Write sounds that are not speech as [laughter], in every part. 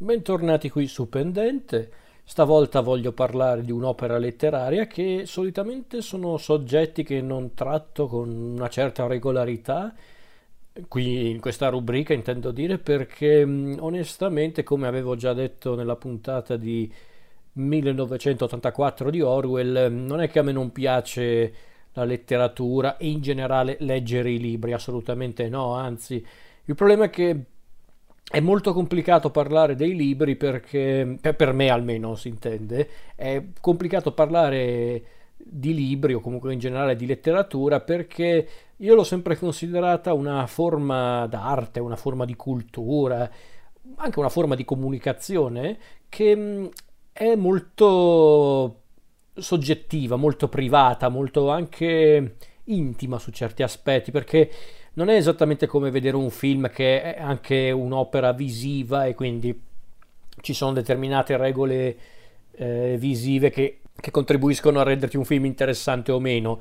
Bentornati qui su Pendente. Stavolta voglio parlare di un'opera letteraria che solitamente sono soggetti che non tratto con una certa regolarità, qui in questa rubrica intendo dire, perché onestamente, come avevo già detto nella puntata di 1984 di Orwell, non è che a me non piace la letteratura e in generale leggere i libri, assolutamente no, anzi, il problema è che è molto complicato parlare dei libri perché, per me almeno si intende, è complicato parlare di libri o comunque in generale di letteratura perché io l'ho sempre considerata una forma d'arte, una forma di cultura, anche una forma di comunicazione che mm, è molto soggettiva, molto privata, molto anche intima su certi aspetti perché non è esattamente come vedere un film che è anche un'opera visiva e quindi ci sono determinate regole eh, visive che, che contribuiscono a renderti un film interessante o meno.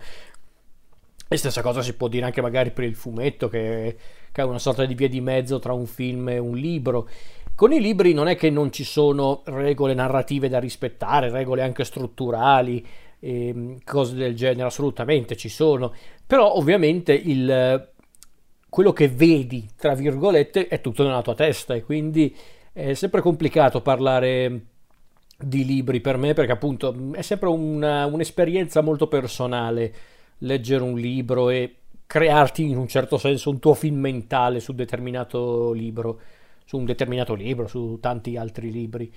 E stessa cosa si può dire anche magari per il fumetto, che, che, è una sorta di via di mezzo tra un film e un libro. Con i libri non è che non ci sono regole narrative da rispettare, regole anche strutturali, e cose del genere, assolutamente ci sono. Però ovviamente il, quello che vedi, tra virgolette, è tutto nella tua testa e quindi è sempre complicato parlare di libri per me perché appunto è sempre una, un'esperienza molto personale leggere un libro e crearti in un certo senso un tuo film mentale su determinato libro, su un determinato libro, su tanti altri libri.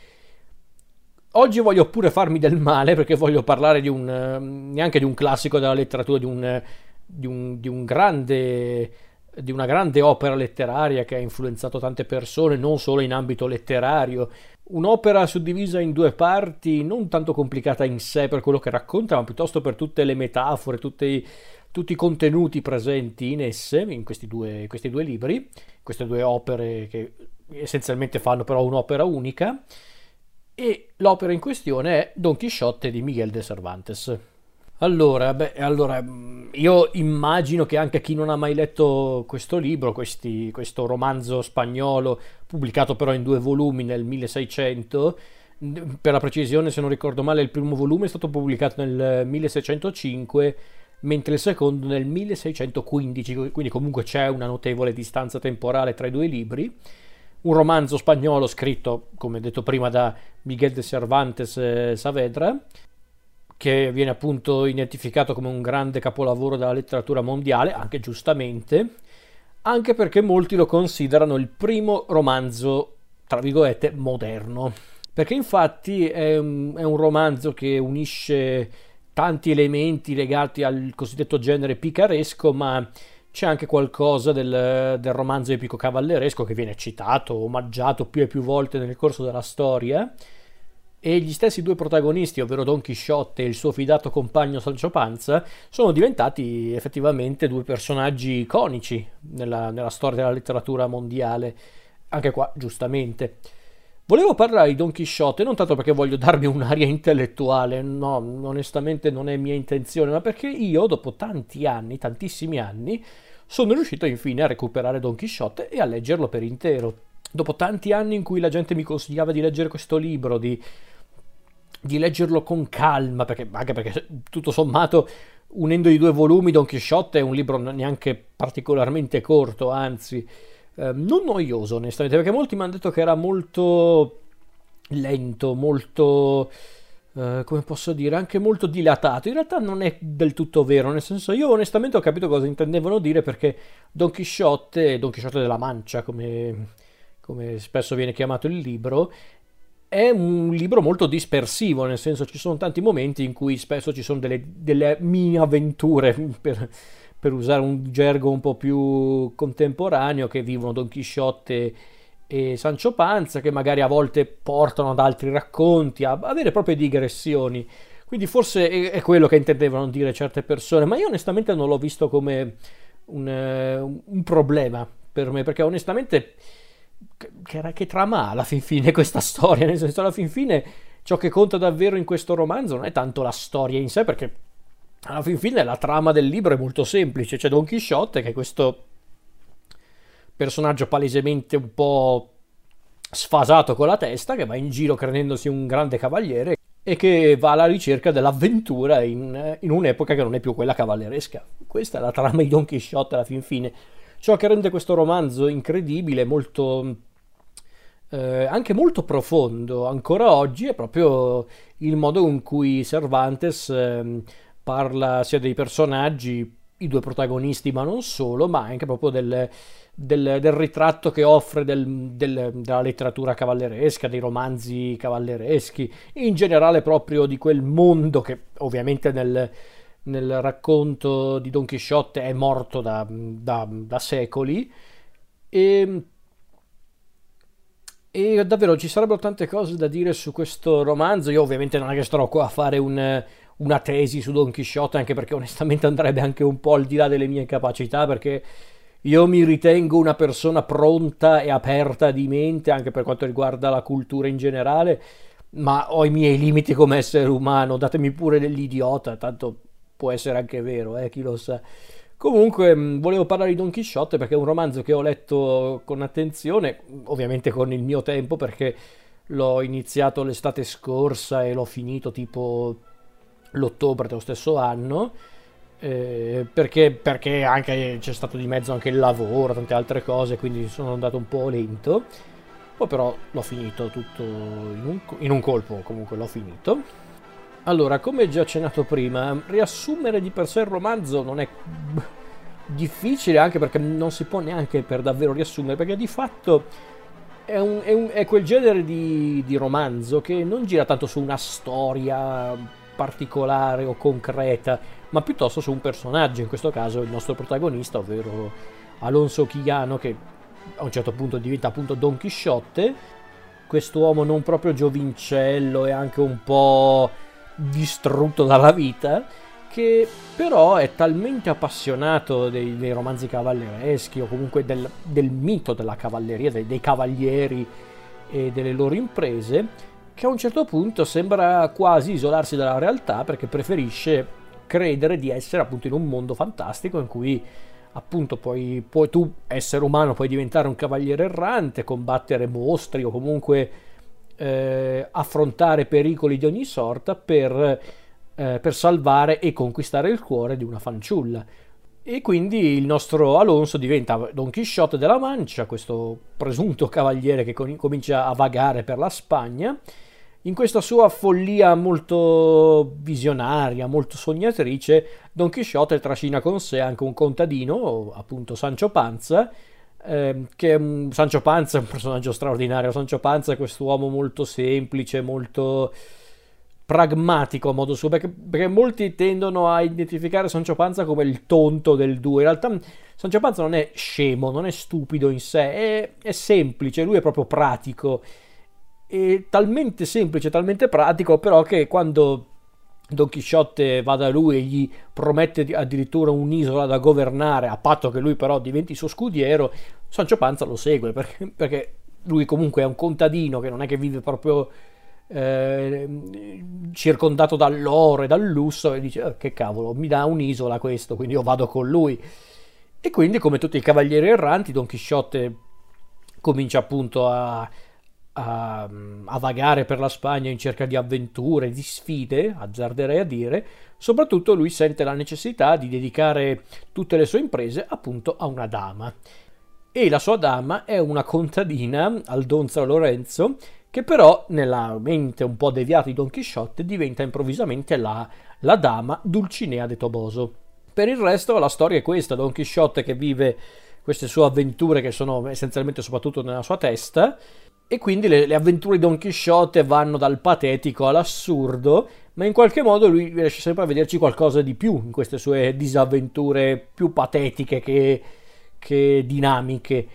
Oggi voglio pure farmi del male perché voglio parlare di un, neanche di un classico della letteratura, di un, di un, di un grande di una grande opera letteraria che ha influenzato tante persone, non solo in ambito letterario. Un'opera suddivisa in due parti, non tanto complicata in sé per quello che racconta, ma piuttosto per tutte le metafore, tutti, tutti i contenuti presenti in esse, in questi due, questi due libri, queste due opere che essenzialmente fanno però un'opera unica. E l'opera in questione è Don Chisciotte di Miguel de Cervantes. Allora, beh, allora, io immagino che anche chi non ha mai letto questo libro, questi, questo romanzo spagnolo, pubblicato però in due volumi nel 1600, per la precisione, se non ricordo male, il primo volume è stato pubblicato nel 1605, mentre il secondo nel 1615, quindi comunque c'è una notevole distanza temporale tra i due libri. Un romanzo spagnolo scritto, come detto prima, da Miguel de Cervantes eh, Saavedra, che viene appunto identificato come un grande capolavoro della letteratura mondiale, anche giustamente, anche perché molti lo considerano il primo romanzo, tra virgolette, moderno. Perché infatti è un, è un romanzo che unisce tanti elementi legati al cosiddetto genere picaresco, ma c'è anche qualcosa del, del, romanzo epico cavalleresco che viene citato, omaggiato più e più volte nel corso della storia e gli stessi due protagonisti, ovvero Don Chisciotte e il suo fidato compagno Sancho Panza, sono diventati effettivamente due personaggi iconici nella, nella storia della letteratura mondiale, anche qua giustamente. Volevo parlare di Don Chisciotte non tanto perché voglio darmi un'aria intellettuale, no, onestamente non è mia intenzione, ma perché io dopo tanti anni, tantissimi anni, sono riuscito infine a recuperare Don Chisciotte e a leggerlo per intero. Dopo tanti anni in cui la gente mi consigliava di leggere questo libro, di di leggerlo con calma, perché, anche perché tutto sommato, unendo i due volumi, Don Quixote è un libro neanche particolarmente corto, anzi, eh, non noioso onestamente, perché molti mi hanno detto che era molto lento, molto... Uh, come posso dire, anche molto dilatato. In realtà non è del tutto vero, nel senso io onestamente ho capito cosa intendevano dire perché Don Chisciotte, Don Chisciotte della Mancia, come, come spesso viene chiamato il libro, è un libro molto dispersivo, nel senso ci sono tanti momenti in cui spesso ci sono delle, delle mini avventure, [laughs] per, per, usare un gergo un po' più contemporaneo, che vivono Don Chisciotte e Sancio Panza, che magari a volte portano ad altri racconti, a, a vere e proprie digressioni. Quindi forse è, quello che intendevano dire certe persone, ma io onestamente non l'ho visto come un, un problema per me, perché onestamente che, che trama ha alla fin fine questa [laughs] storia? Nel senso, alla fin fine ciò che conta davvero in questo romanzo non è tanto la storia in sé, perché alla fin fine la trama del libro è molto semplice. C'è Don Quixote che è questo personaggio palesemente un po' sfasato con la testa che va in giro credendosi un grande cavaliere e che va alla ricerca dell'avventura in, in, un'epoca che non è più quella cavalleresca. Questa è la trama di Don Quixote alla fin fine. Ciò che rende questo romanzo incredibile, molto, eh, anche molto profondo ancora oggi, è proprio il modo in cui Cervantes eh, parla sia dei personaggi, i due protagonisti, ma non solo, ma anche proprio del, del, del ritratto che offre del, del, della letteratura cavalleresca, dei romanzi cavallereschi, in generale proprio di quel mondo che ovviamente nel, nel racconto di Don Chisciotte è morto da, da, da secoli. E, e davvero ci sarebbero tante cose da dire su questo romanzo. Io ovviamente non è che starò qua a fare un, una tesi su Don Chisciotte, anche perché onestamente andrebbe anche un po' al di là delle mie capacità, perché io mi ritengo una persona pronta e aperta di mente anche per quanto riguarda la cultura in generale, ma ho i miei limiti come essere umano. Datemi pure dell'idiota, tanto può essere anche vero, eh, chi lo sa. Comunque, mm, volevo parlare di Don Chisciotte perché è un romanzo che ho letto con attenzione, ovviamente con il mio tempo, perché l'ho iniziato l'estate scorsa e l'ho finito tipo l'ottobre dello stesso anno eh, perché, perché anche c'è stato di mezzo anche il lavoro, tante altre cose, quindi sono andato un po' lento. Poi però l'ho finito tutto in un, in un colpo, comunque l'ho finito. Allora, come già accennato prima, riassumere di per sé il romanzo non è difficile anche perché non si può neanche per davvero riassumere, perché di fatto è, un, è, un, è quel genere di, di, romanzo che non gira tanto su una storia particolare o concreta, ma piuttosto su un personaggio, in questo caso il nostro protagonista, ovvero Alonso Chiano, che a un certo punto diventa appunto Don Chisciotte, quest'uomo non proprio giovincello e anche un po' distrutto dalla vita, che però è talmente appassionato dei, dei romanzi cavallereschi o comunque del, del mito della cavalleria, dei, dei cavalieri e delle loro imprese, che a un certo punto sembra quasi isolarsi dalla realtà perché preferisce credere di essere appunto in un mondo fantastico in cui appunto puoi, puoi tu essere umano puoi diventare un cavaliere errante, combattere mostri o comunque eh, affrontare pericoli di ogni sorta per, eh, per salvare e conquistare il cuore di una fanciulla. E quindi il nostro Alonso diventa Don Chisciotte della Mancia, questo presunto cavaliere che comincia a vagare per la Spagna in questa sua follia molto visionaria, molto sognatrice, Don Chisciotte trascina con sé anche un contadino, appunto Sancho Panza, eh, che è un, Sancho Panza è un personaggio straordinario. Sancho Panza è quest'uomo molto semplice, molto pragmatico a modo suo, perché, perché, molti tendono a identificare Sancho Panza come il tonto del due. In realtà Sancho Panza non è scemo, non è stupido in sé, è, è semplice, lui è proprio pratico è talmente semplice, talmente pratico, però che quando Don Chisciotte va da lui e gli promette addirittura un'isola da governare, a patto che lui però diventi suo scudiero, Sancio Panza lo segue perché, perché lui comunque è un contadino che non è che vive proprio eh, circondato dall'oro e dal lusso e dice eh, che cavolo mi dà un'isola questo quindi io vado con lui. E quindi come tutti i cavalieri erranti Don Chisciotte comincia appunto a, a, a, vagare per la Spagna in cerca di avventure, di sfide, azzarderei a dire, soprattutto lui sente la necessità di dedicare tutte le sue imprese appunto a una dama. E la sua dama è una contadina, Aldonza Lorenzo, che però nella mente un po' deviata di Don Chisciotte diventa improvvisamente la, la dama Dulcinea de Toboso. Per il resto la storia è questa, Don Chisciotte che vive queste sue avventure che sono essenzialmente soprattutto nella sua testa e quindi le, le, avventure di Don Chisciotte vanno dal patetico all'assurdo, ma in qualche modo lui riesce sempre a vederci qualcosa di più in queste sue disavventure più patetiche che, che dinamiche.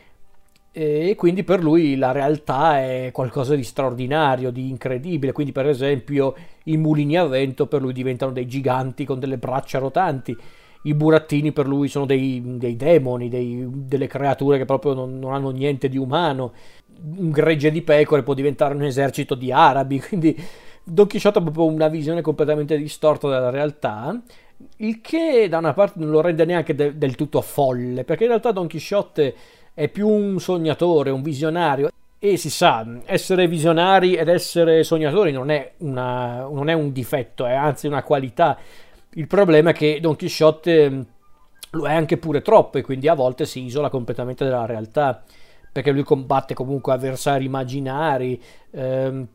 E quindi per lui la realtà è qualcosa di straordinario, di incredibile. Quindi, per esempio, i mulini a vento per lui diventano dei giganti con delle braccia rotanti. I burattini per lui sono dei, dei demoni, dei, delle creature che proprio non, non hanno niente di umano un gregge di pecore può diventare un esercito di arabi, [laughs] quindi Don Chisciotte ha proprio una visione completamente distorta della realtà, il che da una parte non lo rende neanche del tutto folle, perché in realtà Don Chisciotte è più un sognatore, un visionario, E si sa, essere visionari ed essere sognatori non è, una, non è un difetto, è anzi una qualità. Il problema è che Don Chisciotte mm, lo è anche pure troppo e quindi a volte si isola completamente dalla realtà, perché lui combatte comunque avversari immaginari, ehm,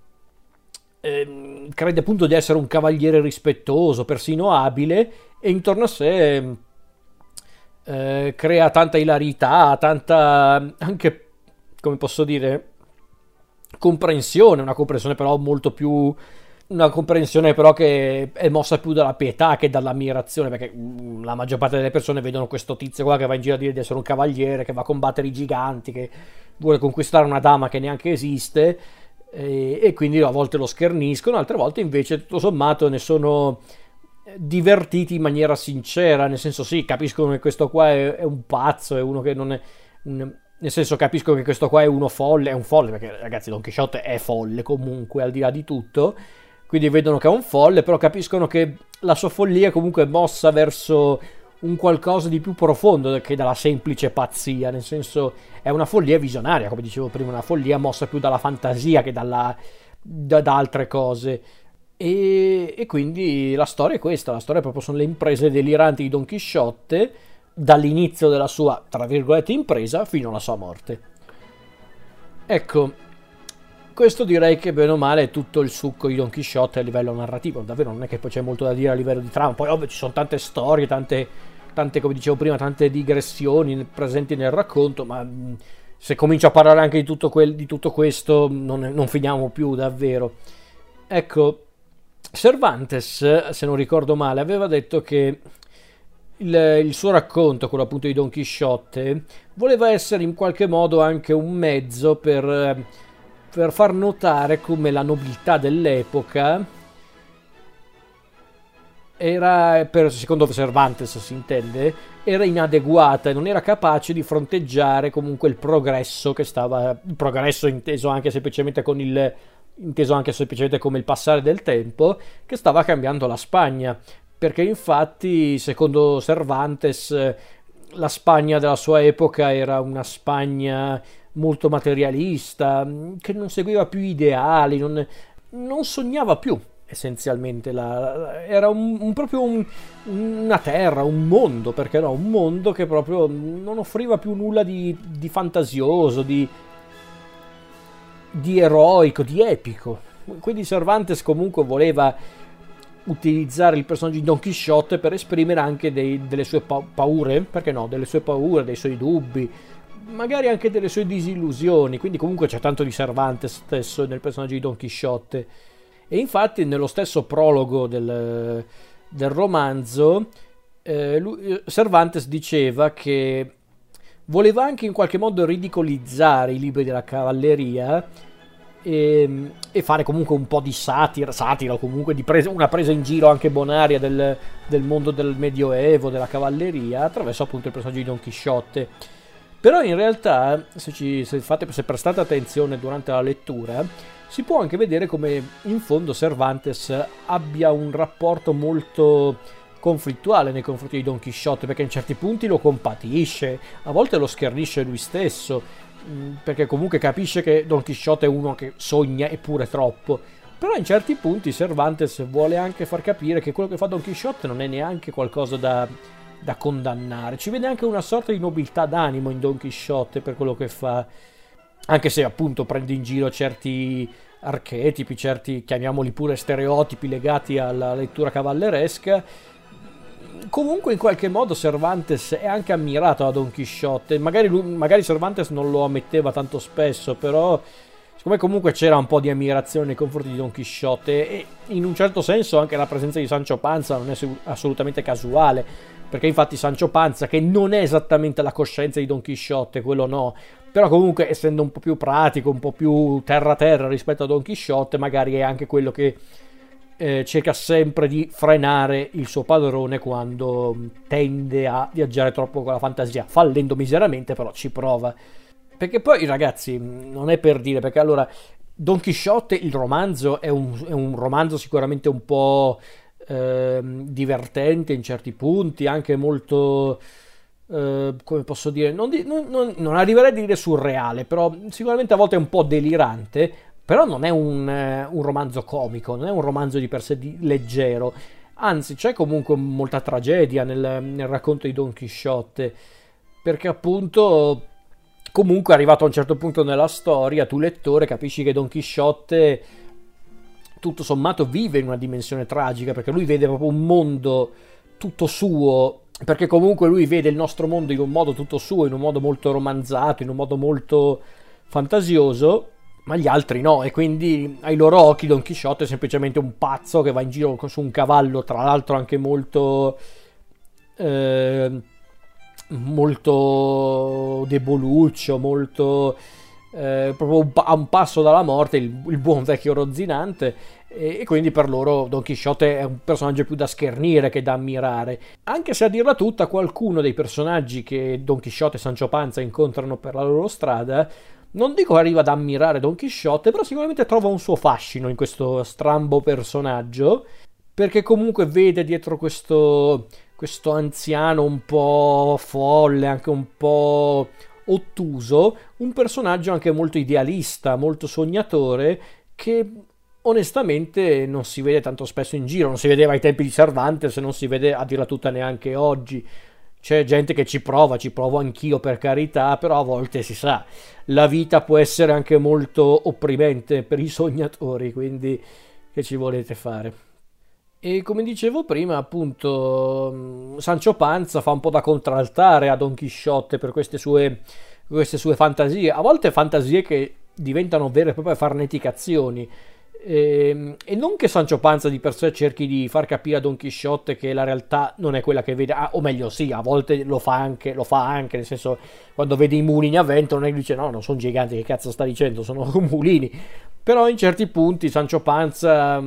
ehm, crede appunto di essere un cavaliere rispettoso, persino abile, e intorno a sé eh, crea tanta ilarità, tanta anche, come posso dire, comprensione, una comprensione però molto più una comprensione però che è mossa più dalla pietà che dall'ammirazione perché mm, la maggior parte delle persone vedono questo tizio qua che va in giro a dire di essere un cavaliere che va a combattere i giganti che vuole conquistare una dama che neanche esiste e, e quindi a volte lo scherniscono altre volte invece tutto sommato ne sono divertiti in maniera sincera nel senso sì capiscono che questo qua è, è un pazzo è uno che non è un, nel senso capisco che questo qua è uno folle, è un folle perché ragazzi Don Quixote è folle comunque al di là di tutto, quindi vedono che è un folle, però capiscono che la sua follia è comunque mossa verso un qualcosa di più profondo che dalla semplice pazzia, nel senso è una follia visionaria, come dicevo prima, una follia mossa più dalla fantasia che dalla, da, da altre cose. E, e, quindi la storia è questa, la storia proprio sono le imprese deliranti di Don Chisciotte dall'inizio della sua, tra virgolette, impresa fino alla sua morte. Ecco, questo direi che bene o male è tutto il succo di Don Quixote a livello narrativo, davvero non è che poi c'è molto da dire a livello di trama, poi ovvio ci sono tante storie, tante, tante come dicevo prima, tante digressioni presenti nel racconto, ma mm, se comincio a parlare anche di tutto, quel, di tutto questo non, non finiamo più davvero. Ecco, Cervantes, se non ricordo male, aveva detto che il, il, suo racconto, quello appunto di Don Chisciotte, voleva essere in qualche modo anche un mezzo per, per far notare come la nobiltà dell'epoca era, per, secondo Cervantes si intende, era inadeguata e non era capace di fronteggiare comunque il progresso che stava, il progresso inteso anche semplicemente con il inteso anche semplicemente come il passare del tempo, che stava cambiando la Spagna. Perché infatti, secondo Cervantes, la Spagna della sua epoca era una Spagna molto materialista, che non seguiva più ideali, non, non sognava più essenzialmente, la, era un, un, proprio un, una terra, un mondo, perché no, un mondo che proprio non offriva più nulla di, di fantasioso, di, di eroico, di epico. Quindi Cervantes comunque voleva utilizzare il personaggio di Don Quixote per esprimere anche dei, delle sue pa- paure, perché no, delle sue paure, dei suoi dubbi, magari anche delle sue disillusioni, quindi comunque c'è tanto di Cervantes stesso nel personaggio di Don Quixote. E infatti nello stesso prologo del, del romanzo eh, lui, Cervantes diceva che voleva anche in qualche modo ridicolizzare i libri della cavalleria e, ehm, e, fare comunque un po' di satira, satira comunque di presa, una presa in giro anche bonaria del, del, mondo del medioevo, della cavalleria, attraverso appunto il personaggio di Don Chisciotte. Però in realtà, se, ci, se, fate, se prestate attenzione durante la lettura, si può anche vedere come in fondo Cervantes abbia un rapporto molto conflittuale nei confronti di Don Chisciotte, perché in certi punti lo compatisce, a volte lo schernisce lui stesso, Mm, perché comunque capisce che Don Quixote è uno che sogna eppure troppo. Però in certi punti Cervantes vuole anche far capire che quello che fa Don Quixote non è neanche qualcosa da, da condannare. Ci vede anche una sorta di nobiltà d'animo in Don Quixote per quello che fa. Anche se appunto prende in giro certi archetipi, certi, chiamiamoli pure stereotipi legati alla lettura cavalleresca comunque in qualche modo Cervantes è anche ammirato da Don Chisciotte. Magari, lui, magari Cervantes non lo ammetteva tanto spesso, però siccome comunque c'era un po' di ammirazione nei confronti di Don Chisciotte e in un certo senso anche la presenza di Sancho Panza non è assolutamente casuale, perché infatti Sancho Panza, che non è esattamente la coscienza di Don Chisciotte, quello no, però comunque essendo un po' più pratico, un po' più terra-terra rispetto a Don Chisciotte, magari è anche quello che eh, cerca sempre di frenare il suo padrone quando mm, tende a viaggiare troppo con la fantasia, fallendo miseramente, però ci prova. Perché poi, ragazzi, mm, non è per dire, perché allora Don Chisciotte, il romanzo, è un, è un romanzo sicuramente un po' eh, divertente in certi punti, anche molto eh, come posso dire, non, di, non, non, non, arriverei a dire surreale, però sicuramente a volte è un po' delirante, però non è un, eh, un romanzo comico, non è un romanzo di per sé di, leggero, anzi c'è comunque molta tragedia nel, nel racconto di Don Chisciotte, perché appunto comunque arrivato a un certo punto nella storia, tu lettore capisci che Don Chisciotte tutto sommato vive in una dimensione tragica, perché lui vede proprio un mondo tutto suo, perché comunque lui vede il nostro mondo in un modo tutto suo, in un modo molto romanzato, in un modo molto fantasioso, ma gli altri no, e quindi ai loro occhi Don Chisciotte è semplicemente un pazzo che va in giro su un cavallo, tra l'altro anche molto... Eh, molto deboluccio, molto eh, proprio a un passo dalla morte, il, il buon vecchio Rozzinante. E, quindi per loro Don Chisciotte è un personaggio più da schernire che da ammirare. Anche se a dirla tutta, qualcuno dei personaggi che Don Chisciotte e Sancio Panza incontrano per la loro strada. Non dico che arriva ad ammirare Don Chisciotte, però sicuramente trova un suo fascino in questo strambo personaggio, perché comunque vede dietro questo, questo anziano un po' folle, anche un po' ottuso, un personaggio anche molto idealista, molto sognatore, che onestamente non si vede tanto spesso in giro, non si vedeva ai tempi di Cervantes, non si vede a dirla tutta neanche oggi. C'è gente che ci prova, ci provo anch'io per carità, però a volte si sa, la vita può essere anche molto opprimente per i sognatori, quindi che ci volete fare? E come dicevo prima, appunto, Sancio Panza fa un po' da contraltare a Don Chisciotte per queste sue, queste sue fantasie, a volte fantasie che diventano vere e proprie farneticazioni. E, ehm, e, non che Sancio Panza di per sé cerchi di far capire a Don Chisciotte che la realtà non è quella che vede, ah, o meglio, sì, a volte lo fa anche, lo fa anche, nel senso, quando vede i mulini a vento, non è che dice no, non sono giganti, che cazzo sta dicendo, sono [laughs] mulini. Però in certi punti Sancio Panza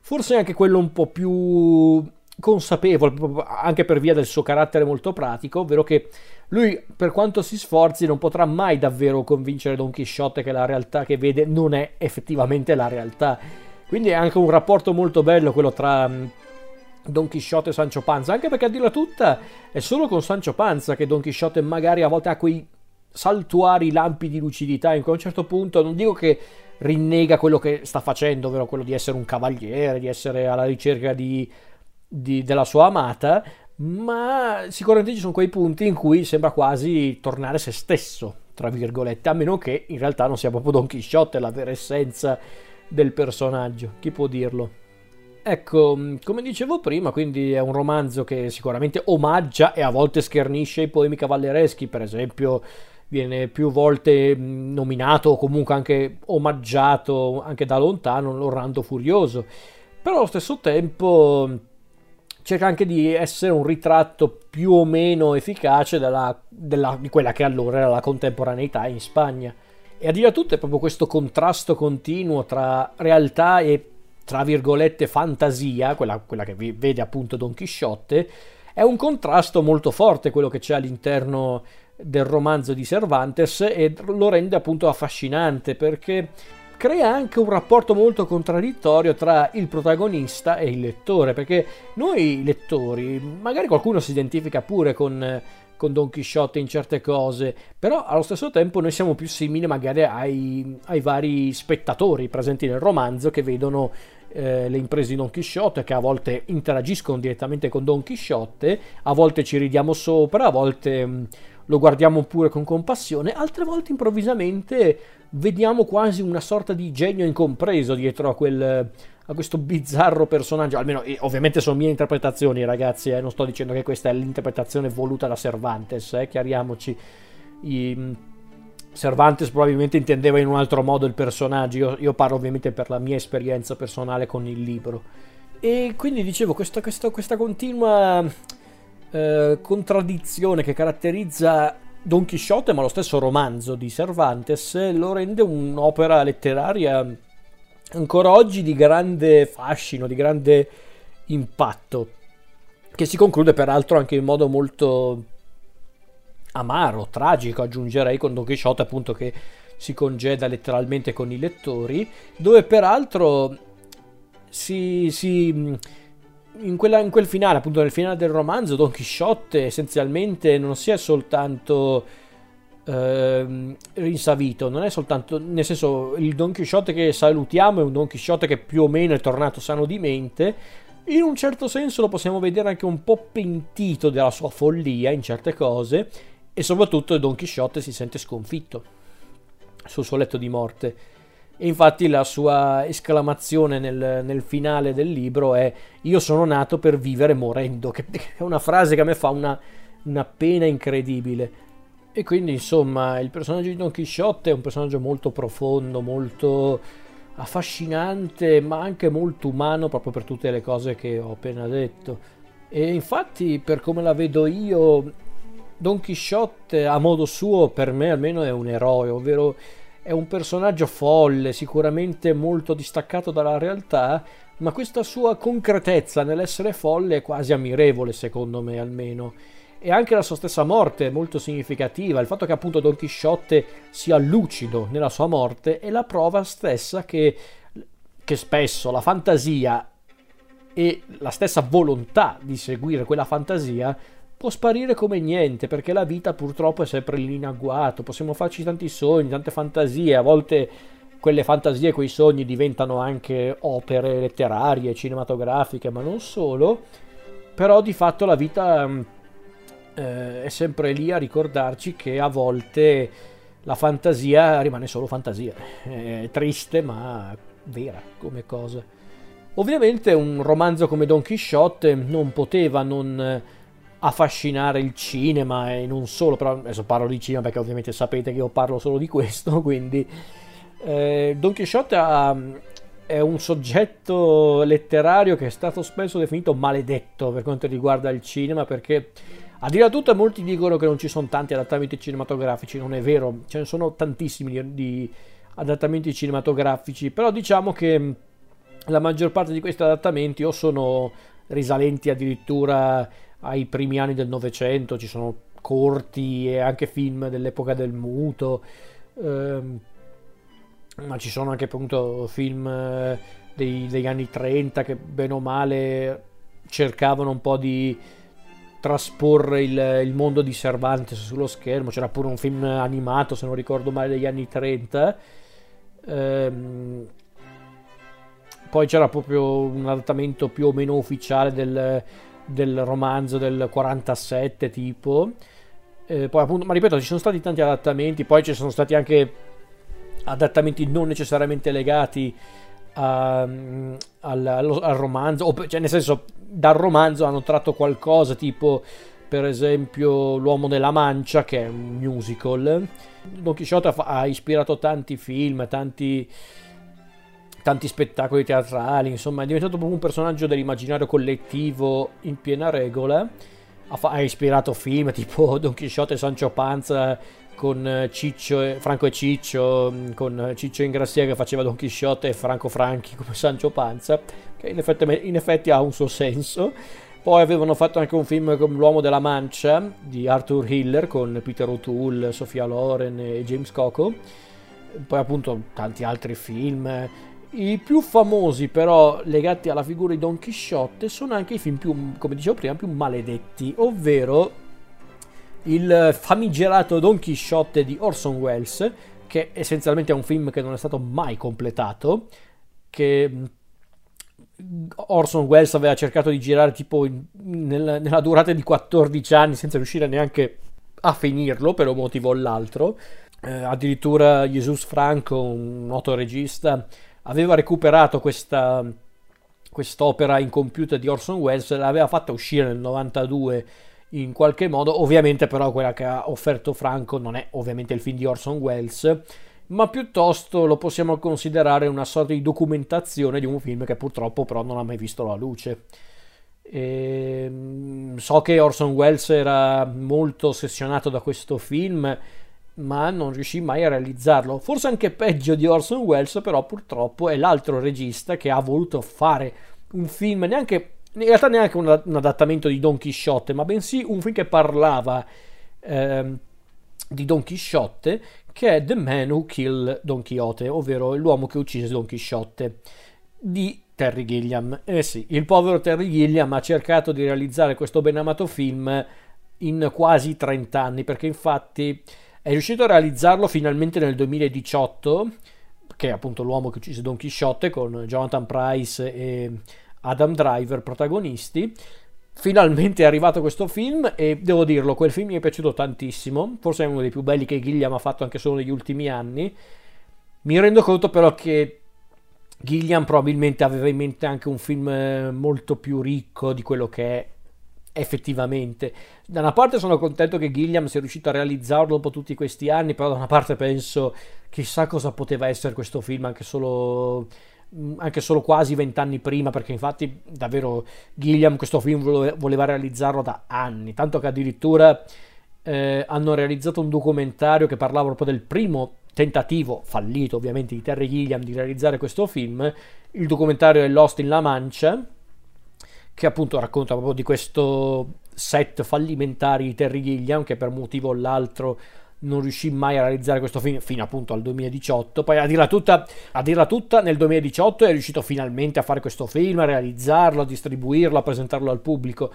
forse anche quello un po' più consapevole, anche per via del suo carattere molto pratico, ovvero che lui, per quanto si sforzi, non potrà mai davvero convincere Don Chisciotte che la realtà che vede non è effettivamente la realtà. Quindi è anche un rapporto molto bello quello tra mm, Don Chisciotte e Sancho Panza, anche perché a dirla tutta è solo con Sancho Panza che Don Chisciotte magari a volte ha quei saltuari lampi di lucidità in cui a un certo punto, non dico che rinnega quello che sta facendo, ovvero quello di essere un cavaliere, di essere alla ricerca di, di, della sua amata, ma sicuramente ci sono quei punti in cui sembra quasi tornare se stesso, tra virgolette, a meno che in realtà non sia proprio Don Chisciotte la vera essenza del personaggio, chi può dirlo? Ecco, come dicevo prima, quindi è un romanzo che sicuramente omaggia e a volte schernisce i poemi cavallereschi, per esempio viene più volte nominato o comunque anche omaggiato anche da lontano l'Orlando Furioso, però allo stesso tempo cerca anche di essere un ritratto più o meno efficace della, della, di quella che allora era la contemporaneità in Spagna. E a dire tutto è proprio questo contrasto continuo tra realtà e tra virgolette fantasia, quella, quella che vede appunto Don Chisciotte, è un contrasto molto forte quello che c'è all'interno del romanzo di Cervantes e lo rende appunto affascinante perché crea anche un rapporto molto contraddittorio tra il protagonista e il lettore, perché noi lettori, magari qualcuno si identifica pure con, con Don Chisciotte in certe cose, però allo stesso tempo noi siamo più simili magari ai, ai vari spettatori presenti nel romanzo che vedono eh, le imprese di Don Chisciotte che a volte interagiscono direttamente con Don Chisciotte, a volte ci ridiamo sopra, a volte mh, lo guardiamo pure con compassione, altre volte improvvisamente vediamo quasi una sorta di genio incompreso dietro a, quel, a questo bizzarro personaggio. Almeno, ovviamente sono mie interpretazioni, ragazzi. Eh, non sto dicendo che questa è l'interpretazione voluta da Cervantes, eh, chiariamoci. I, Cervantes probabilmente intendeva in un altro modo il personaggio. Io, io, parlo ovviamente per la mia esperienza personale con il libro. E quindi dicevo, questa, questa, questa continua eh, contraddizione che caratterizza Don Chisciotte, ma lo stesso romanzo di Cervantes, lo rende un'opera letteraria ancora oggi di grande fascino, di grande impatto, che si conclude peraltro anche in modo molto amaro, tragico, aggiungerei con Don Chisciotte appunto che si congeda letteralmente con i lettori, dove peraltro si, si in, quella, in, quel finale, appunto nel finale del romanzo, Don Chisciotte essenzialmente non si è soltanto eh, rinsavito, non è soltanto, nel senso, il Don Chisciotte che salutiamo è un Don Chisciotte che più o meno è tornato sano di mente, in un certo senso lo possiamo vedere anche un po' pentito della sua follia in certe cose e soprattutto Don Chisciotte si sente sconfitto sul suo letto di morte. E infatti la sua esclamazione nel, nel, finale del libro è io sono nato per vivere morendo, [laughs] che è una frase che a me fa una, una pena incredibile. E quindi insomma il personaggio di Don Chisciotte è un personaggio molto profondo, molto affascinante, ma anche molto umano proprio per tutte le cose che ho appena detto. E infatti, per come la vedo io, Don Chisciotte a modo suo, per me almeno, è un eroe, ovvero è un personaggio folle, sicuramente molto distaccato dalla realtà, ma questa sua concretezza nell'essere folle è quasi ammirevole, secondo me almeno e anche la sua stessa morte è molto significativa. Il fatto che appunto Don Chisciotte sia lucido nella sua morte è la prova stessa che, che spesso la fantasia e la stessa volontà di seguire quella fantasia può sparire come niente perché la vita purtroppo è sempre lì in agguato. Possiamo farci tanti sogni, tante fantasie, a volte quelle fantasie, quei sogni diventano anche opere letterarie, cinematografiche, ma non solo. Però di fatto la vita eh, è sempre lì a ricordarci che a volte la fantasia rimane solo fantasia, è triste ma vera come cosa. Ovviamente un romanzo come Don Quixote non poteva non affascinare il cinema e non solo, però adesso parlo di cinema perché ovviamente sapete che io parlo solo di questo, [laughs] quindi eh, Don Quixote ha, è un soggetto letterario che è stato spesso definito maledetto per quanto riguarda il cinema perché a dire a tutto, molti dicono che non ci sono tanti adattamenti cinematografici, non è vero, ce ne sono tantissimi di adattamenti cinematografici, però diciamo che la maggior parte di questi adattamenti o sono risalenti addirittura ai primi anni del Novecento, ci sono corti e anche film dell'epoca del muto, ehm, ma ci sono anche appunto film eh, dei, degli anni 30 che bene o male cercavano un po' di trasporre il, il, mondo di Cervantes sullo schermo. C'era pure un film animato, se non ricordo male, degli anni 30. Ehm, poi c'era proprio un adattamento più o meno ufficiale del, del romanzo del 47 tipo. Eh, poi appunto, ma ripeto, ci sono stati tanti adattamenti, poi ci sono stati anche adattamenti non necessariamente legati a, al, al, al, romanzo, o, cioè nel senso dal romanzo hanno tratto qualcosa tipo per esempio L'uomo nella mancia che è un musical. Don Quixote ha ispirato tanti film, tanti, tanti spettacoli teatrali, insomma è diventato proprio un personaggio dell'immaginario collettivo in piena regola. Ha, ha ispirato film tipo [laughs] Don Quixote e Sancho Panza con Ciccio e, Franco e Ciccio, con Ciccio Ingrassia che faceva Don Quixote e Franco Franchi come Sancho Panza che in effetti, in effetti ha un suo senso. Poi avevano fatto anche un film come L'uomo della mancia di Arthur Hiller con Peter O'Toole, Sofia Loren e James Coco. Poi appunto tanti altri film. I più famosi però legati alla figura di Don Chisciotte sono anche i film più, come dicevo prima, più maledetti, ovvero il famigerato Don Chisciotte di Orson Welles, che essenzialmente è un film che non è stato mai completato, che Orson Welles aveva cercato di girare tipo in, nel, nella durata di 14 anni senza riuscire neanche a finirlo per un motivo o l'altro. Eh, addirittura Jesus Franco, un noto regista, aveva recuperato questa quest'opera incompiuta di Orson Welles l'aveva fatta uscire nel 92 in qualche modo ovviamente però quella che ha offerto Franco non è ovviamente il film di Orson Welles ma piuttosto lo possiamo considerare una sorta di documentazione di un film che purtroppo però non ha mai visto la luce. E, ehm, so che Orson Welles era molto ossessionato da questo film, ma non riuscì mai a realizzarlo. Forse anche peggio di Orson Welles, però purtroppo è l'altro regista che ha voluto fare un film, neanche, in realtà neanche un, un adattamento di Don Chisciotte, ma bensì un film che parlava eh, di Don Chisciotte che è The Man Who Killed Don Quixote, ovvero l'uomo che uccise Don Chisciotte. di Terry Gilliam. Eh sì, il povero Terry Gilliam ha cercato di realizzare questo ben amato film in quasi 30 anni, perché infatti è riuscito a realizzarlo finalmente nel 2018, che è appunto l'uomo che uccise Don Chisciotte con Jonathan Price e Adam Driver protagonisti. Finalmente è arrivato questo film e devo dirlo, quel film mi è piaciuto tantissimo, forse è uno dei più belli che Gilliam ha fatto anche solo negli ultimi anni. Mi rendo conto però che Gilliam probabilmente aveva in mente anche un film eh, molto più ricco di quello che è effettivamente. Da una parte sono contento che Gilliam sia riuscito a realizzarlo dopo tutti questi anni, però da una parte penso chissà cosa poteva essere questo film anche solo Mm, anche solo quasi vent'anni prima, perché infatti davvero Gilliam questo film voleva realizzarlo da anni, tanto che addirittura eh, hanno realizzato un documentario che parlava proprio del primo tentativo, fallito ovviamente, di Terry Gilliam di realizzare questo film. Il documentario è Lost in La Mancia, che appunto racconta proprio di questo set fallimentari di Terry Gilliam, che per un motivo o l'altro non riuscì mai a realizzare questo film fino appunto al 2018. Poi a dirla tutta, a dirla tutta nel 2018 è riuscito finalmente a fare questo film, a realizzarlo, a distribuirlo, a presentarlo al pubblico.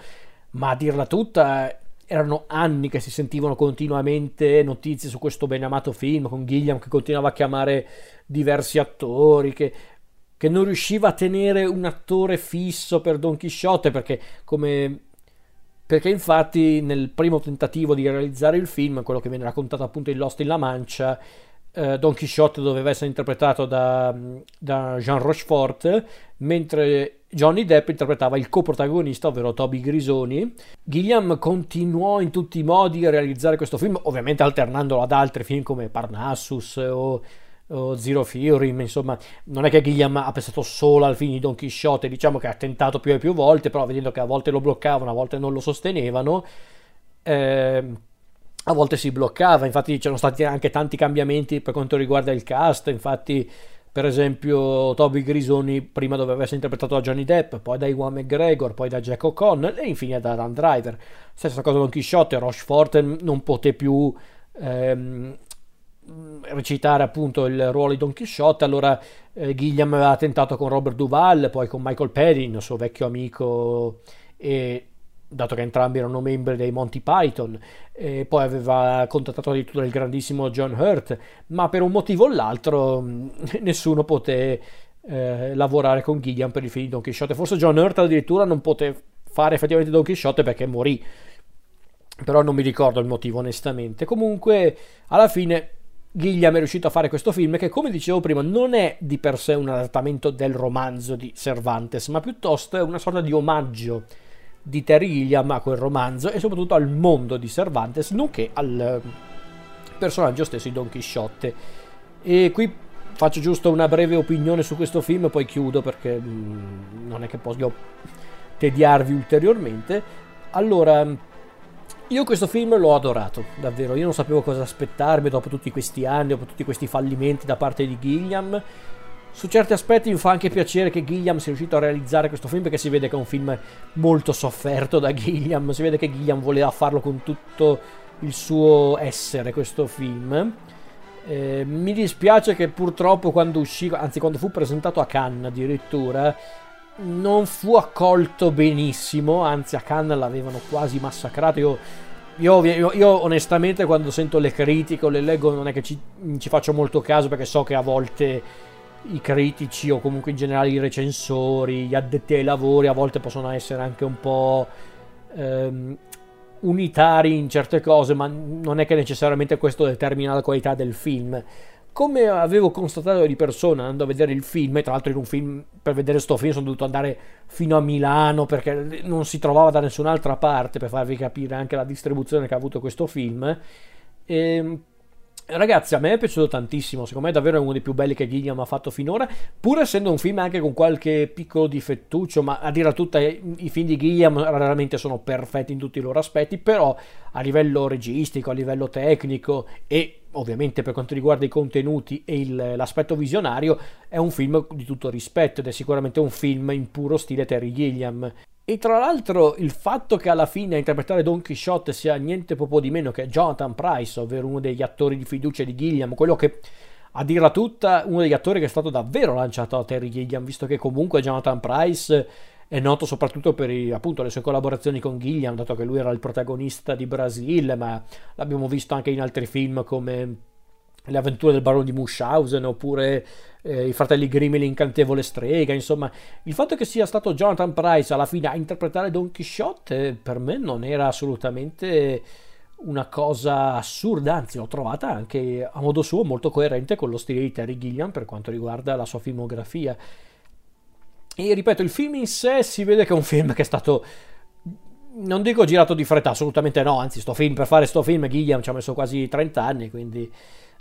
Ma a dirla tutta erano anni che si sentivano continuamente notizie su questo ben amato film con Gilliam che continuava a chiamare diversi attori che che non riusciva a tenere un attore fisso per Don Chisciotte perché come perché infatti nel primo tentativo di realizzare il film, quello che viene raccontato appunto in Lost in La Mancia, eh, Don Quixote doveva essere interpretato da, da, Jean Rochefort, mentre Johnny Depp interpretava il coprotagonista, ovvero Toby Grisoni. Gilliam continuò in tutti i modi a realizzare questo film, ovviamente alternandolo ad altri film come Parnassus o Zero Fury, insomma, non è che Gilliam ha pensato solo al film di Don Quixote, diciamo che ha tentato più e più volte, però vedendo che a volte lo bloccavano, a volte non lo sostenevano, eh, a volte si bloccava, infatti c'erano stati anche tanti cambiamenti per quanto riguarda il cast, infatti per esempio Toby Grisoni prima doveva essere interpretato da Johnny Depp, poi da Iwan McGregor, poi da Jack O'Connell e infine da Dan Driver. Stessa cosa Don Quixote, Rochefort non poté più ehm, recitare appunto il ruolo di Don Quixote, allora eh, Gilliam aveva tentato con Robert Duval, poi con Michael Perry, il suo vecchio amico, e dato che entrambi erano membri dei Monty Python, e poi aveva contattato addirittura il grandissimo John Hurt, ma per un motivo o l'altro mm, [laughs] nessuno poté eh, lavorare con Gilliam per il film di Don Quixote. Forse John Hurt addirittura non poté fare effettivamente Don Quixote perché morì. Però non mi ricordo il motivo onestamente. Comunque, alla fine Gilliam è riuscito a fare questo film che, come dicevo prima, non è di per sé un adattamento del romanzo di Cervantes, ma piuttosto è una sorta di omaggio di Terry Gilliam a quel romanzo e soprattutto al mondo di Cervantes, nonché al personaggio stesso di Don Chisciotte. E qui faccio giusto una breve opinione su questo film, poi chiudo perché mm, non è che posso tediarvi ulteriormente. Allora, io questo film l'ho adorato, davvero. Io non sapevo cosa aspettarmi dopo tutti questi anni, dopo tutti questi fallimenti da parte di Gilliam. Su certi aspetti mi fa anche piacere che Gilliam sia riuscito a realizzare questo film perché si vede che è un film molto sofferto da Gilliam. Si vede che Gilliam voleva farlo con tutto il suo essere, questo film. Eh, mi dispiace che purtroppo quando uscì, anzi quando fu presentato a Cannes addirittura, non fu accolto benissimo, anzi a Cannes l'avevano quasi massacrato. Io, io, io, io, onestamente quando sento le critiche o le leggo non è che ci, ci, faccio molto caso perché so che a volte i critici o comunque in generale i recensori, gli addetti ai lavori a volte possono essere anche un po' ehm, unitari in certe cose, ma non è che necessariamente questo determina la qualità del film come avevo constatato di persona andando a vedere il film, e tra l'altro in un film, per vedere sto film sono dovuto andare fino a Milano perché non si trovava da nessun'altra parte per farvi capire anche la distribuzione che ha avuto questo film. E, ehm, Ragazzi, a me è piaciuto tantissimo, secondo me è davvero uno dei più belli che Gilliam ha fatto finora, pur essendo un film anche con qualche piccolo difettuccio, ma a dire a tutta i film di Gilliam raramente sono perfetti in tutti i loro aspetti, però a livello registico, a livello tecnico e ovviamente per quanto riguarda i contenuti e il, l'aspetto visionario, è un film di tutto rispetto ed è sicuramente un film in puro stile Terry Gilliam. E tra l'altro il fatto che alla fine a interpretare Don Quixote sia niente poco di meno che Jonathan Price, ovvero uno degli attori di fiducia di Gilliam, quello che a dirla tutta, uno degli attori che è stato davvero lanciato a Terry Gilliam, visto che comunque Jonathan Price è noto soprattutto per appunto, le sue collaborazioni con Gilliam, dato che lui era il protagonista di Brasil, ma l'abbiamo visto anche in altri film come Le avventure del barone di Munchausen oppure eh, I fratelli Grimm l'incantevole strega, insomma, il fatto che sia stato Jonathan Price alla fine a interpretare Don Quixote per me non era assolutamente una cosa assurda, anzi l'ho trovata anche a modo suo molto coerente con lo stile di Terry Gilliam per quanto riguarda la sua filmografia. E ripeto, il film in sé si vede che è un film che è stato non dico girato di fretta, assolutamente no, anzi sto film, per fare sto film Gilliam ci ha messo quasi 30 anni, quindi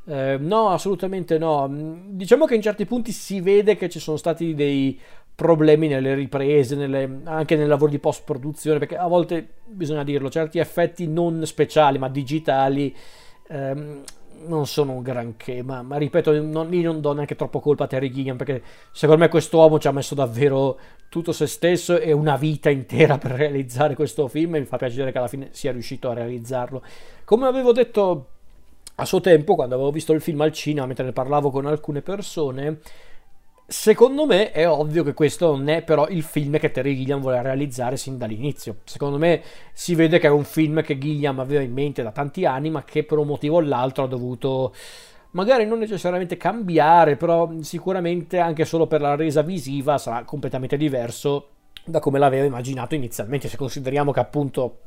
eh, no, assolutamente no. Diciamo che in certi punti si vede che ci sono stati dei problemi nelle riprese, nelle, anche nel lavoro di post produzione, perché a volte bisogna dirlo, certi effetti non speciali ma digitali ehm, non sono un granché, ma, ma ripeto, non, io non do neanche troppo colpa a Terry Gilliam perché secondo me quest'uomo ci ha messo davvero tutto se stesso e una vita intera per realizzare questo film e mi fa piacere che alla fine sia riuscito a realizzarlo. Come avevo detto a suo tempo, quando avevo visto il film al cinema, mentre ne parlavo con alcune persone, Secondo me è ovvio che questo non è però il film che Terry Gilliam voleva realizzare sin dall'inizio. Secondo me si vede che è un film che Gilliam aveva in mente da tanti anni, ma che per un motivo o l'altro ha dovuto magari non necessariamente cambiare, però sicuramente anche solo per la resa visiva sarà completamente diverso da come l'aveva immaginato inizialmente. Se consideriamo che appunto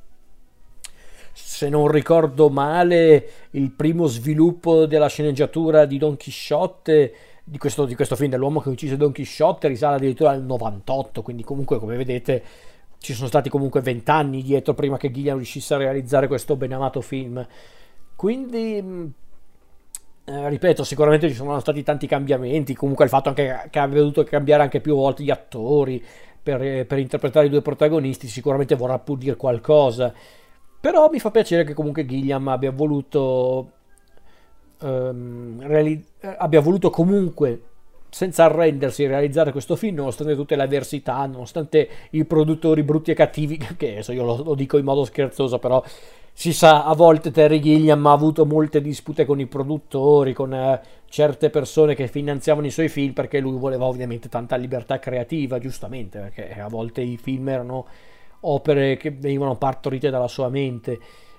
se non ricordo male, il primo sviluppo della sceneggiatura di Don Chisciotte di questo, di questo film dell'uomo che uccise Don Quixote risale addirittura al 98, quindi comunque come vedete ci sono stati comunque vent'anni dietro prima che Gilliam riuscisse a realizzare questo benamato film. Quindi, mm, eh, ripeto, sicuramente ci sono stati tanti cambiamenti, comunque il fatto anche che abbia dovuto cambiare anche più volte gli attori per, per interpretare i due protagonisti sicuramente vorrà pur dire qualcosa. Però mi fa piacere che comunque Gilliam abbia voluto ehm, reali- abbia voluto comunque senza arrendersi realizzare questo film nonostante tutte le avversità, nonostante i produttori brutti e cattivi, [laughs] che adesso io lo, lo dico in modo scherzoso, però si sa, a volte Terry Gilliam ha avuto molte dispute con i produttori, con eh, certe persone che finanziavano i suoi film perché lui voleva ovviamente tanta libertà creativa, giustamente, perché a volte i film erano opere che venivano partorite dalla sua mente.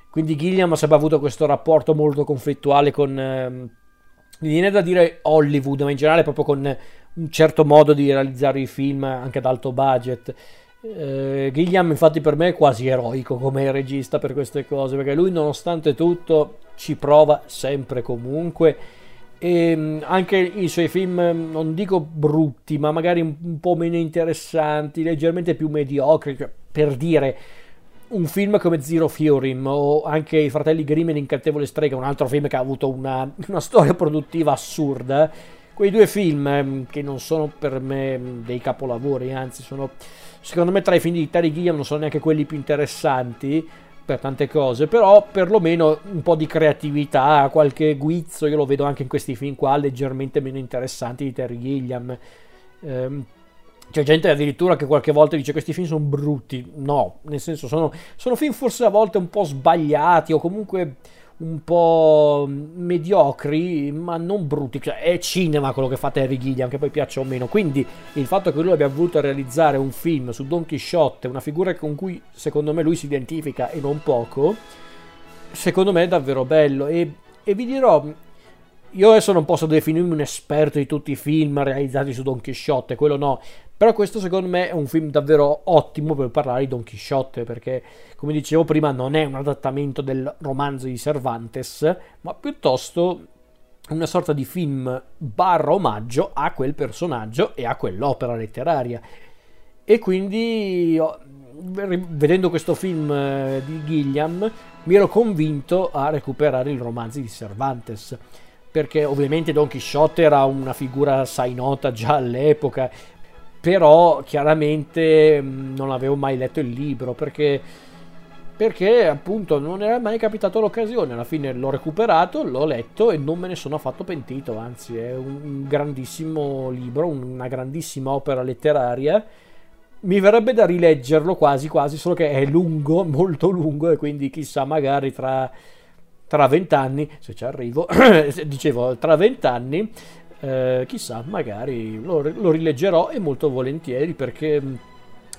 Quindi Gilliam ha sempre avuto questo rapporto molto conflittuale con, eh, mi viene da dire Hollywood, ma in generale proprio con un certo modo di realizzare i film anche ad alto budget. Eh, Gilliam infatti per me è quasi eroico come regista per queste cose, perché lui nonostante tutto ci prova sempre comunque e mm, anche i suoi film non dico brutti ma magari un, po' meno interessanti leggermente più mediocri cioè, per dire un film come Zero Fury o anche I fratelli Grimm e l'incantevole strega, un altro film che ha avuto una, [laughs] una storia produttiva assurda. Quei due film ehm, che non sono per me dei capolavori, anzi sono secondo me tra i film di Terry Gilliam non sono neanche quelli più interessanti per tante cose, però perlomeno un po' di creatività, qualche guizzo, io lo vedo anche in questi film qua leggermente meno interessanti di Terry Gilliam. Ehm, c'è gente addirittura che qualche volta dice questi film sono brutti. No, nel senso sono, sono film forse a volte un po' sbagliati o comunque un po' mediocri, ma non brutti. Cioè, è cinema quello che fa Terry Gilliam, che poi piace o meno. Quindi il fatto che lui abbia voluto realizzare un film su Don Quixote, una figura con cui secondo me lui si identifica e non poco, secondo me è davvero bello. E, e vi dirò, io adesso non posso definirmi un esperto di tutti i film realizzati su Don Quixote, quello no, però questo secondo me è un film davvero ottimo per parlare di Don Quixote, perché come dicevo prima non è un adattamento del romanzo di Cervantes, ma piuttosto una sorta di film barra omaggio a quel personaggio e a quell'opera letteraria. E quindi vedendo questo film eh, di Gilliam mi ero convinto a recuperare il romanzo di Cervantes perché ovviamente Don Quixote era una figura assai nota già all'epoca però chiaramente mm, non avevo mai letto il libro perché, perché appunto non era mai capitato l'occasione. Alla fine l'ho recuperato l'ho letto e non me ne sono affatto pentito anzi è un grandissimo libro una grandissima opera letteraria. Mi verrebbe da rileggerlo quasi quasi solo che è lungo [laughs] molto lungo e quindi chissà magari tra tra vent'anni, se ci arrivo, [clears throat] dicevo, tra vent'anni, eh, chissà, magari lo, lo, rileggerò e molto volentieri perché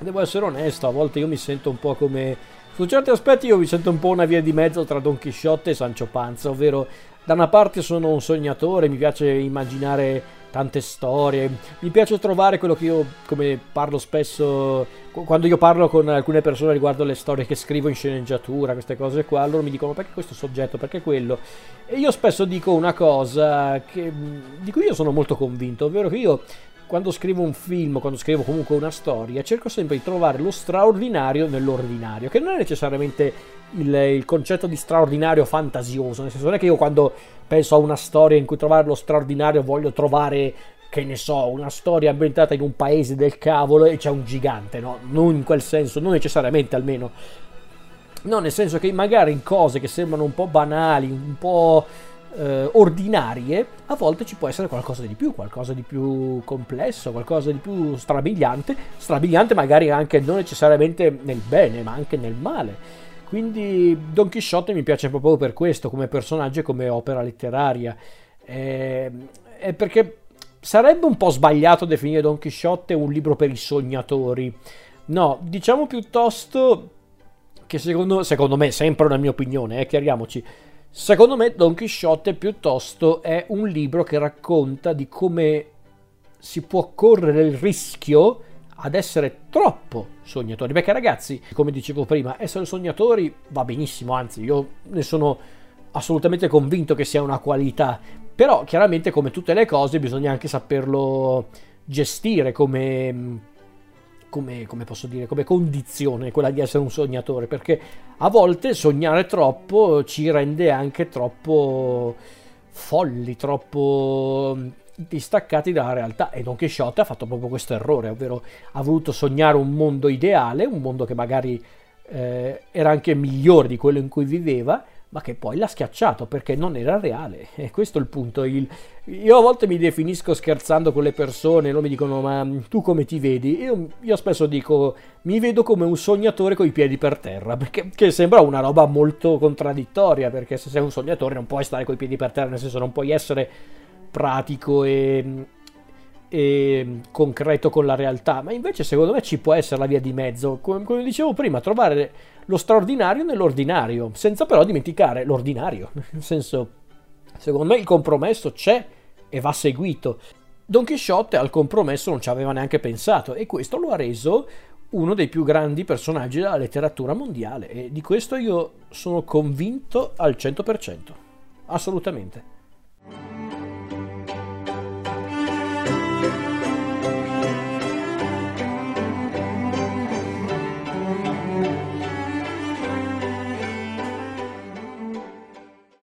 devo essere onesto, a volte io mi sento un po' come... Su certi aspetti io mi sento un po' una via di mezzo tra Don Chisciotte e Sancio Panza, ovvero da una parte sono un sognatore, mi piace immaginare tante storie. Mi piace trovare quello che io, come parlo spesso, quando io parlo con alcune persone riguardo le storie che scrivo in sceneggiatura, queste cose qua, loro mi dicono perché questo soggetto, perché quello. E io spesso dico una cosa che, di cui io sono molto convinto, ovvero che io quando scrivo un film, quando scrivo comunque una storia, cerco sempre di trovare lo straordinario nell'ordinario, che non è necessariamente il, il, concetto di straordinario fantasioso, nel senso non è che io quando penso a una storia in cui trovare lo straordinario voglio trovare, che ne so, una storia ambientata in un paese del cavolo e c'è un gigante, no? Non in quel senso, non necessariamente almeno. No, nel senso che magari in cose che sembrano un po' banali, un po' eh, ordinarie, a volte ci può essere qualcosa di più, qualcosa di più complesso, qualcosa di più strabiliante, strabiliante magari anche non necessariamente nel bene, ma anche nel male. Quindi Don Chisciotte mi piace proprio per questo, come personaggio e come opera letteraria. Eh, è perché sarebbe un po' sbagliato definire Don Chisciotte un libro per i sognatori. No, diciamo piuttosto che secondo, secondo me, sempre una mia opinione, eh, chiariamoci, Secondo me Don Chisciotte piuttosto è un libro che racconta di come si può correre il rischio ad essere troppo sognatori. Perché ragazzi, come dicevo prima, essere sognatori va benissimo, anzi io ne sono assolutamente convinto che sia una qualità, però chiaramente come tutte le cose bisogna anche saperlo gestire come come, come, posso dire, come condizione quella di essere un sognatore, perché a volte sognare troppo ci rende anche troppo folli, troppo mm, distaccati dalla realtà. E Don Quixote ha fatto proprio questo errore, ovvero ha voluto sognare un mondo ideale, un mondo che magari eh, era anche migliore di quello in cui viveva, ma che poi l'ha schiacciato perché non era reale. [laughs] E questo è il punto. Il... Io a volte mi definisco scherzando con le persone, loro mi dicono ma tu come ti vedi? Io, io spesso dico mi vedo come un sognatore con i piedi per terra, perché sembra una roba molto contraddittoria, perché se sei un sognatore non puoi stare con i piedi per terra, nel senso non puoi essere pratico e e concreto con la realtà, ma invece secondo me ci può essere la via di mezzo, come, come, dicevo prima, trovare lo straordinario nell'ordinario, senza però dimenticare l'ordinario, [laughs] nel senso, secondo me il compromesso c'è e va seguito. Don Chisciotte al compromesso non ci aveva neanche pensato e questo lo ha reso uno dei più grandi personaggi della letteratura mondiale e di questo io sono convinto al 100%, assolutamente.